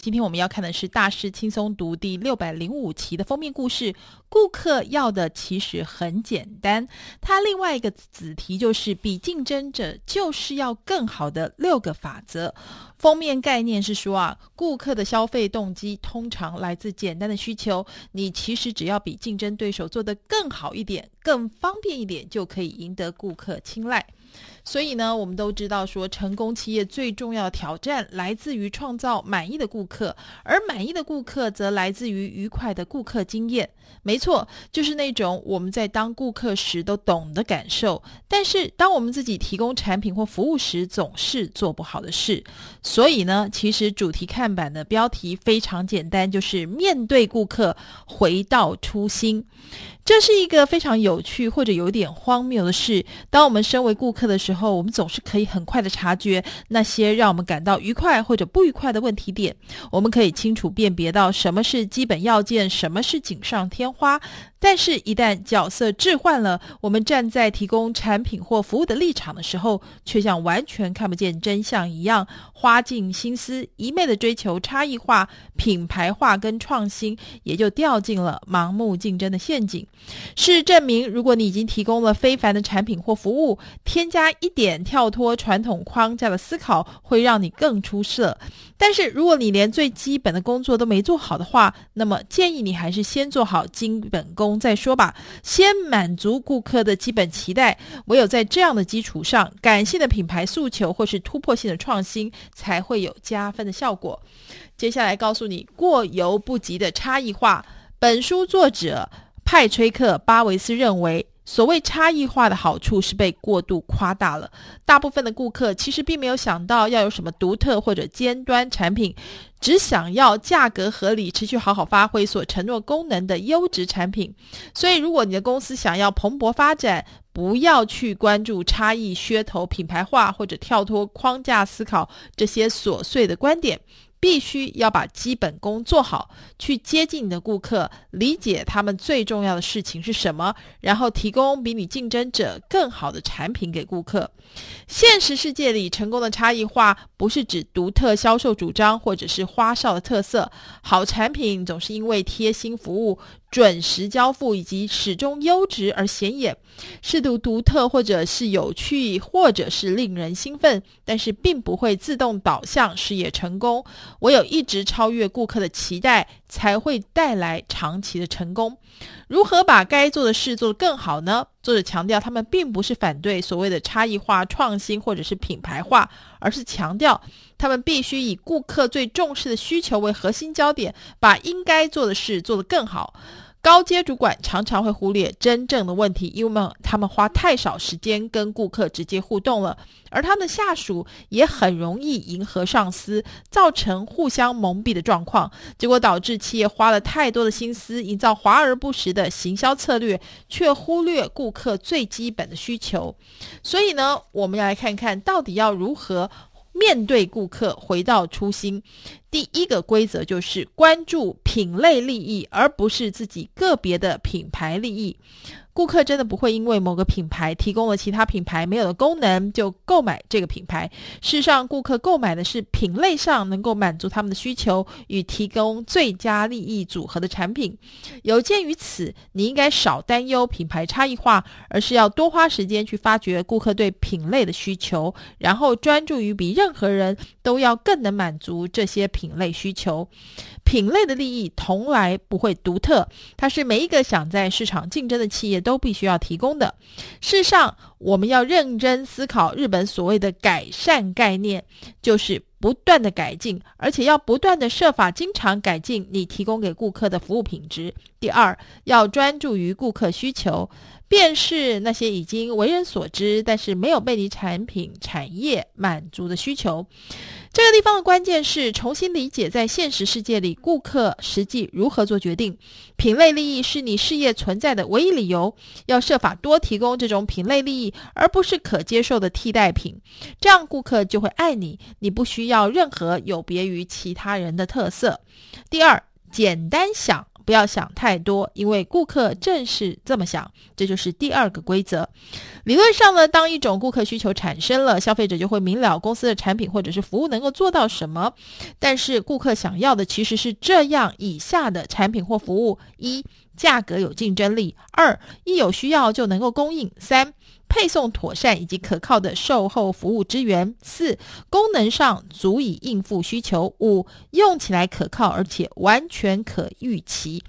今天我们要看的是《大师轻松读》第六百零五期的封面故事。顾客要的其实很简单，它另外一个子题就是比竞争者就是要更好的六个法则。封面概念是说啊，顾客的消费动机通常来自简单的需求，你其实只要比竞争对手做得更好一点、更方便一点，就可以赢得顾客青睐。所以呢，我们都知道说，成功企业最重要的挑战来自于创造满意的顾客，而满意的顾客则来自于愉快的顾客经验。没错，就是那种我们在当顾客时都懂的感受，但是当我们自己提供产品或服务时，总是做不好的事。所以呢，其实主题看板的标题非常简单，就是面对顾客，回到初心。这是一个非常有趣或者有点荒谬的事。当我们身为顾客的时候，我们总是可以很快地察觉那些让我们感到愉快或者不愉快的问题点。我们可以清楚辨别到什么是基本要件，什么是锦上添花。但是，一旦角色置换了，我们站在提供产品或服务的立场的时候，却像完全看不见真相一样，花尽心思一味地追求差异化、品牌化跟创新，也就掉进了盲目竞争的陷阱。事实证明，如果你已经提供了非凡的产品或服务，添加一点跳脱传统框架的思考，会让你更出色。但是，如果你连最基本的工作都没做好的话，那么建议你还是先做好基本功。再说吧，先满足顾客的基本期待，唯有在这样的基础上，感性的品牌诉求或是突破性的创新才会有加分的效果。接下来告诉你过犹不及的差异化。本书作者派崔克·巴维斯认为。所谓差异化的好处是被过度夸大了。大部分的顾客其实并没有想到要有什么独特或者尖端产品，只想要价格合理、持续好好发挥所承诺功能的优质产品。所以，如果你的公司想要蓬勃发展，不要去关注差异、噱头、品牌化或者跳脱框架思考这些琐碎的观点。必须要把基本功做好，去接近你的顾客，理解他们最重要的事情是什么，然后提供比你竞争者更好的产品给顾客。现实世界里，成功的差异化不是指独特销售主张或者是花哨的特色。好产品总是因为贴心服务。准时交付以及始终优质而显眼，适度独特或者是有趣，或者是令人兴奋，但是并不会自动导向事业成功。唯有一直超越顾客的期待，才会带来长期的成功。如何把该做的事做得更好呢？作者强调，他们并不是反对所谓的差异化、创新或者是品牌化，而是强调他们必须以顾客最重视的需求为核心焦点，把应该做的事做得更好。高阶主管常常会忽略真正的问题，因为他们花太少时间跟顾客直接互动了，而他们的下属也很容易迎合上司，造成互相蒙蔽的状况，结果导致企业花了太多的心思营造华而不实的行销策略，却忽略顾客最基本的需求。所以呢，我们要来看看到底要如何。面对顾客，回到初心。第一个规则就是关注品类利益，而不是自己个别的品牌利益。顾客真的不会因为某个品牌提供了其他品牌没有的功能就购买这个品牌。事实上，顾客购买的是品类上能够满足他们的需求与提供最佳利益组合的产品。有鉴于此，你应该少担忧品牌差异化，而是要多花时间去发掘顾客对品类的需求，然后专注于比任何人都要更能满足这些品类需求。品类的利益从来不会独特，它是每一个想在市场竞争的企业都必须要提供的。事实上，我们要认真思考日本所谓的改善概念，就是不断的改进，而且要不断的设法经常改进你提供给顾客的服务品质。第二，要专注于顾客需求。便是那些已经为人所知，但是没有被你产品产业满足的需求。这个地方的关键是重新理解，在现实世界里，顾客实际如何做决定。品类利益是你事业存在的唯一理由，要设法多提供这种品类利益，而不是可接受的替代品。这样顾客就会爱你，你不需要任何有别于其他人的特色。第二，简单想。不要想太多，因为顾客正是这么想。这就是第二个规则。理论上呢，当一种顾客需求产生了，消费者就会明了公司的产品或者是服务能够做到什么。但是顾客想要的其实是这样以下的产品或服务：一、价格有竞争力；二、一有需要就能够供应；三、配送妥善以及可靠的售后服务支援；四、功能上足以应付需求；五、用起来可靠而且完全可预期。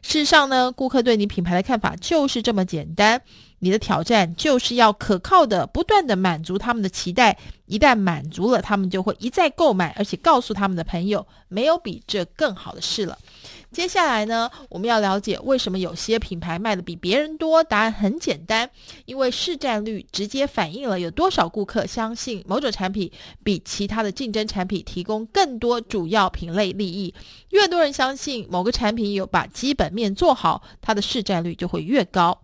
事实上呢，顾客对你品牌的看法就是这么简单。你的挑战就是要可靠的、不断地满足他们的期待。一旦满足了，他们就会一再购买，而且告诉他们的朋友，没有比这更好的事了。接下来呢，我们要了解为什么有些品牌卖的比别人多。答案很简单，因为市占率直接反映了有多少顾客相信某种产品比其他的竞争产品提供更多主要品类利益。越多人相信某个产品有把基本面做好，它的市占率就会越高。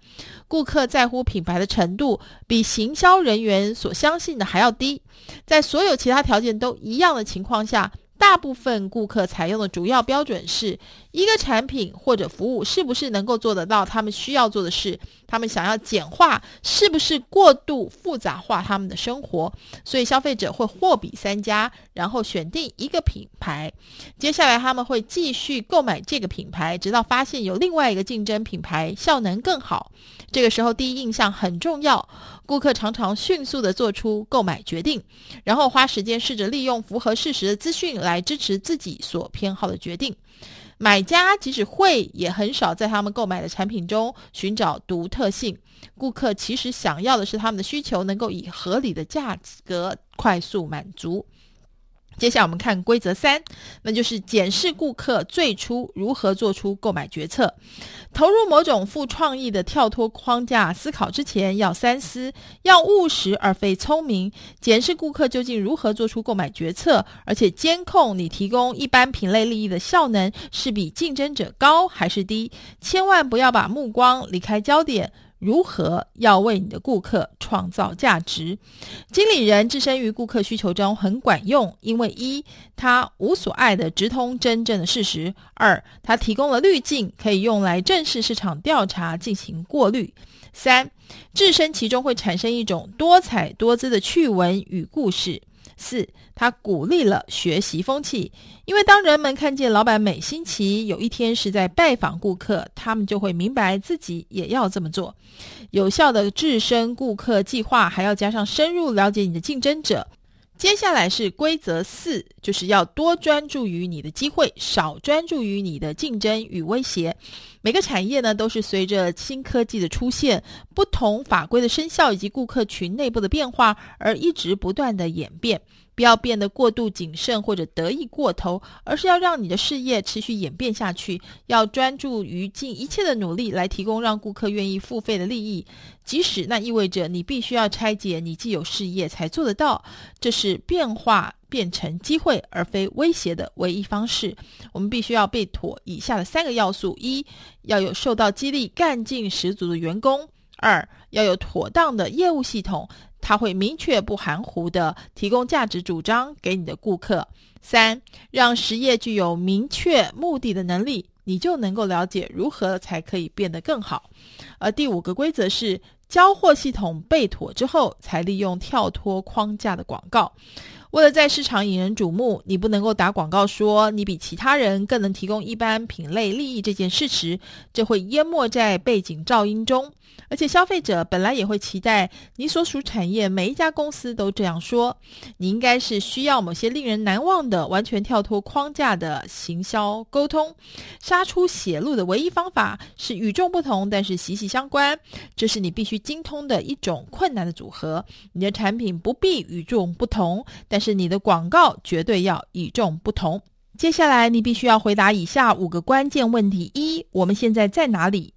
顾客在乎品牌的程度比行销人员所相信的还要低。在所有其他条件都一样的情况下。大部分顾客采用的主要标准是一个产品或者服务是不是能够做得到他们需要做的事，他们想要简化是不是过度复杂化他们的生活，所以消费者会货比三家，然后选定一个品牌，接下来他们会继续购买这个品牌，直到发现有另外一个竞争品牌效能更好。这个时候第一印象很重要。顾客常常迅速地做出购买决定，然后花时间试着利用符合事实的资讯来支持自己所偏好的决定。买家即使会，也很少在他们购买的产品中寻找独特性。顾客其实想要的是他们的需求能够以合理的价格快速满足。接下来我们看规则三，那就是检视顾客最初如何做出购买决策。投入某种富创意的跳脱框架思考之前，要三思，要务实而非聪明。检视顾客究竟如何做出购买决策，而且监控你提供一般品类利益的效能是比竞争者高还是低。千万不要把目光离开焦点。如何要为你的顾客创造价值？经理人置身于顾客需求中很管用，因为一，他无所碍的直通真正的事实；二，他提供了滤镜，可以用来正视市场调查进行过滤；三，置身其中会产生一种多彩多姿的趣闻与故事。四，他鼓励了学习风气，因为当人们看见老板每星期有一天是在拜访顾客，他们就会明白自己也要这么做。有效的置身顾客计划，还要加上深入了解你的竞争者。接下来是规则四，就是要多专注于你的机会，少专注于你的竞争与威胁。每个产业呢，都是随着新科技的出现、不同法规的生效以及顾客群内部的变化而一直不断的演变。不要变得过度谨慎或者得意过头，而是要让你的事业持续演变下去。要专注于尽一切的努力来提供让顾客愿意付费的利益，即使那意味着你必须要拆解你既有事业才做得到。这是变化变成机会而非威胁的唯一方式。我们必须要备妥以下的三个要素：一，要有受到激励、干劲十足的员工；二，要有妥当的业务系统。他会明确不含糊的提供价值主张给你的顾客。三，让实业具有明确目的的能力，你就能够了解如何才可以变得更好。而第五个规则是，交货系统备妥之后，才利用跳脱框架的广告。为了在市场引人瞩目，你不能够打广告说你比其他人更能提供一般品类利益这件事实，这会淹没在背景噪音中。而且消费者本来也会期待你所属产业每一家公司都这样说。你应该是需要某些令人难忘的、完全跳脱框架的行销沟通。杀出血路的唯一方法是与众不同，但是息息相关。这是你必须精通的一种困难的组合。你的产品不必与众不同，但是你的广告绝对要与众不同。接下来你必须要回答以下五个关键问题：一、我们现在在哪里？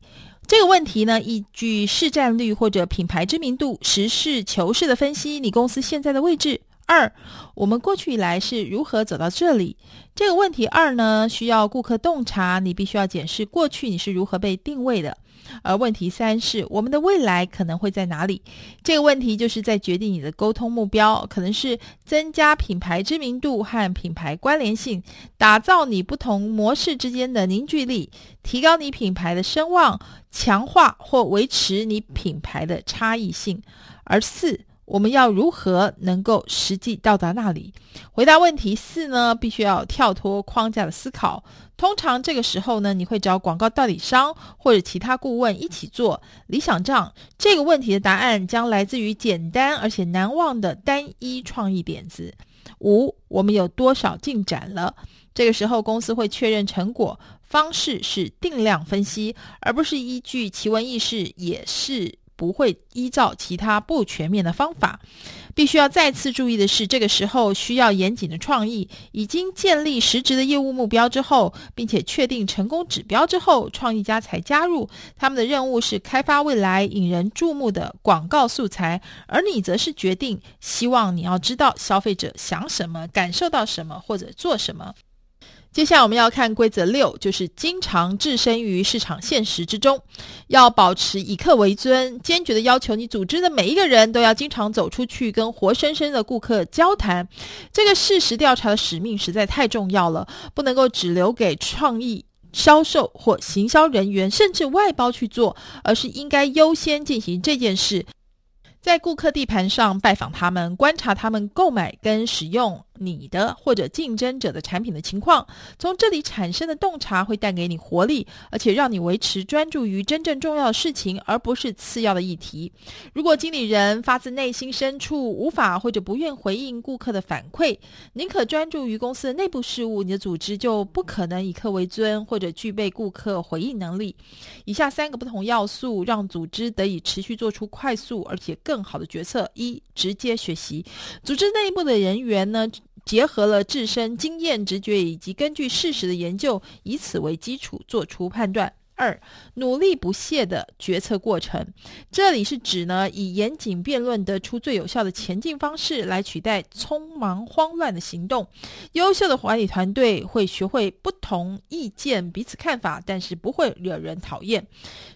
这个问题呢，依据市占率或者品牌知名度，实事求是的分析你公司现在的位置。二，我们过去以来是如何走到这里？这个问题二呢，需要顾客洞察，你必须要检视过去你是如何被定位的。而问题三是我们的未来可能会在哪里？这个问题就是在决定你的沟通目标，可能是增加品牌知名度和品牌关联性，打造你不同模式之间的凝聚力，提高你品牌的声望，强化或维持你品牌的差异性。而四。我们要如何能够实际到达那里？回答问题四呢，必须要跳脱框架的思考。通常这个时候呢，你会找广告代理商或者其他顾问一起做理想账。这个问题的答案将来自于简单而且难忘的单一创意点子。五，我们有多少进展了？这个时候公司会确认成果，方式是定量分析，而不是依据奇闻异事，也是。不会依照其他不全面的方法。必须要再次注意的是，这个时候需要严谨的创意。已经建立实质的业务目标之后，并且确定成功指标之后，创意家才加入。他们的任务是开发未来引人注目的广告素材，而你则是决定。希望你要知道消费者想什么，感受到什么，或者做什么。接下来我们要看规则六，就是经常置身于市场现实之中，要保持以客为尊，坚决的要求你组织的每一个人都要经常走出去跟活生生的顾客交谈。这个事实调查的使命实在太重要了，不能够只留给创意、销售或行销人员，甚至外包去做，而是应该优先进行这件事。在顾客地盘上拜访他们，观察他们购买跟使用你的或者竞争者的产品的情况，从这里产生的洞察会带给你活力，而且让你维持专注于真正重要的事情，而不是次要的议题。如果经理人发自内心深处无法或者不愿回应顾客的反馈，宁可专注于公司的内部事务，你的组织就不可能以客为尊或者具备顾客回应能力。以下三个不同要素让组织得以持续做出快速而且更好的决策，一，直接学习，组织内部的人员呢，结合了自身经验、直觉以及根据事实的研究，以此为基础做出判断。二，努力不懈的决策过程，这里是指呢，以严谨辩论得出最有效的前进方式来取代匆忙慌乱的行动。优秀的管理团队会学会不同意见彼此看法，但是不会惹人讨厌。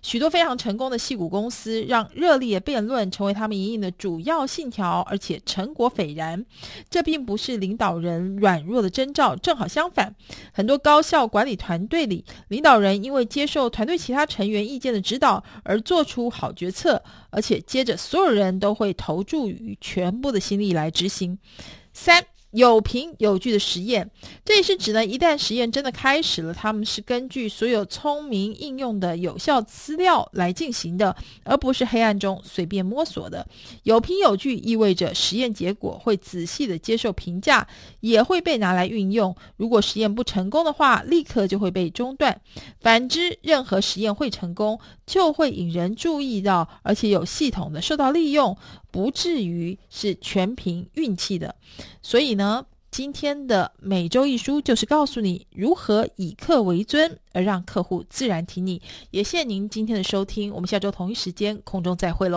许多非常成功的戏骨公司让热烈辩论成为他们营运的主要信条，而且成果斐然。这并不是领导人软弱的征兆，正好相反，很多高效管理团队里，领导人因为接受团队其他成员意见的指导而做出好决策，而且接着所有人都会投注于全部的心力来执行。三。有凭有据的实验，这也是指呢，一旦实验真的开始了，他们是根据所有聪明应用的有效资料来进行的，而不是黑暗中随便摸索的。有凭有据意味着实验结果会仔细的接受评价，也会被拿来运用。如果实验不成功的话，立刻就会被中断。反之，任何实验会成功，就会引人注意到，而且有系统的受到利用。不至于是全凭运气的，所以呢，今天的每周一书就是告诉你如何以客为尊，而让客户自然听你。也谢谢您今天的收听，我们下周同一时间空中再会喽。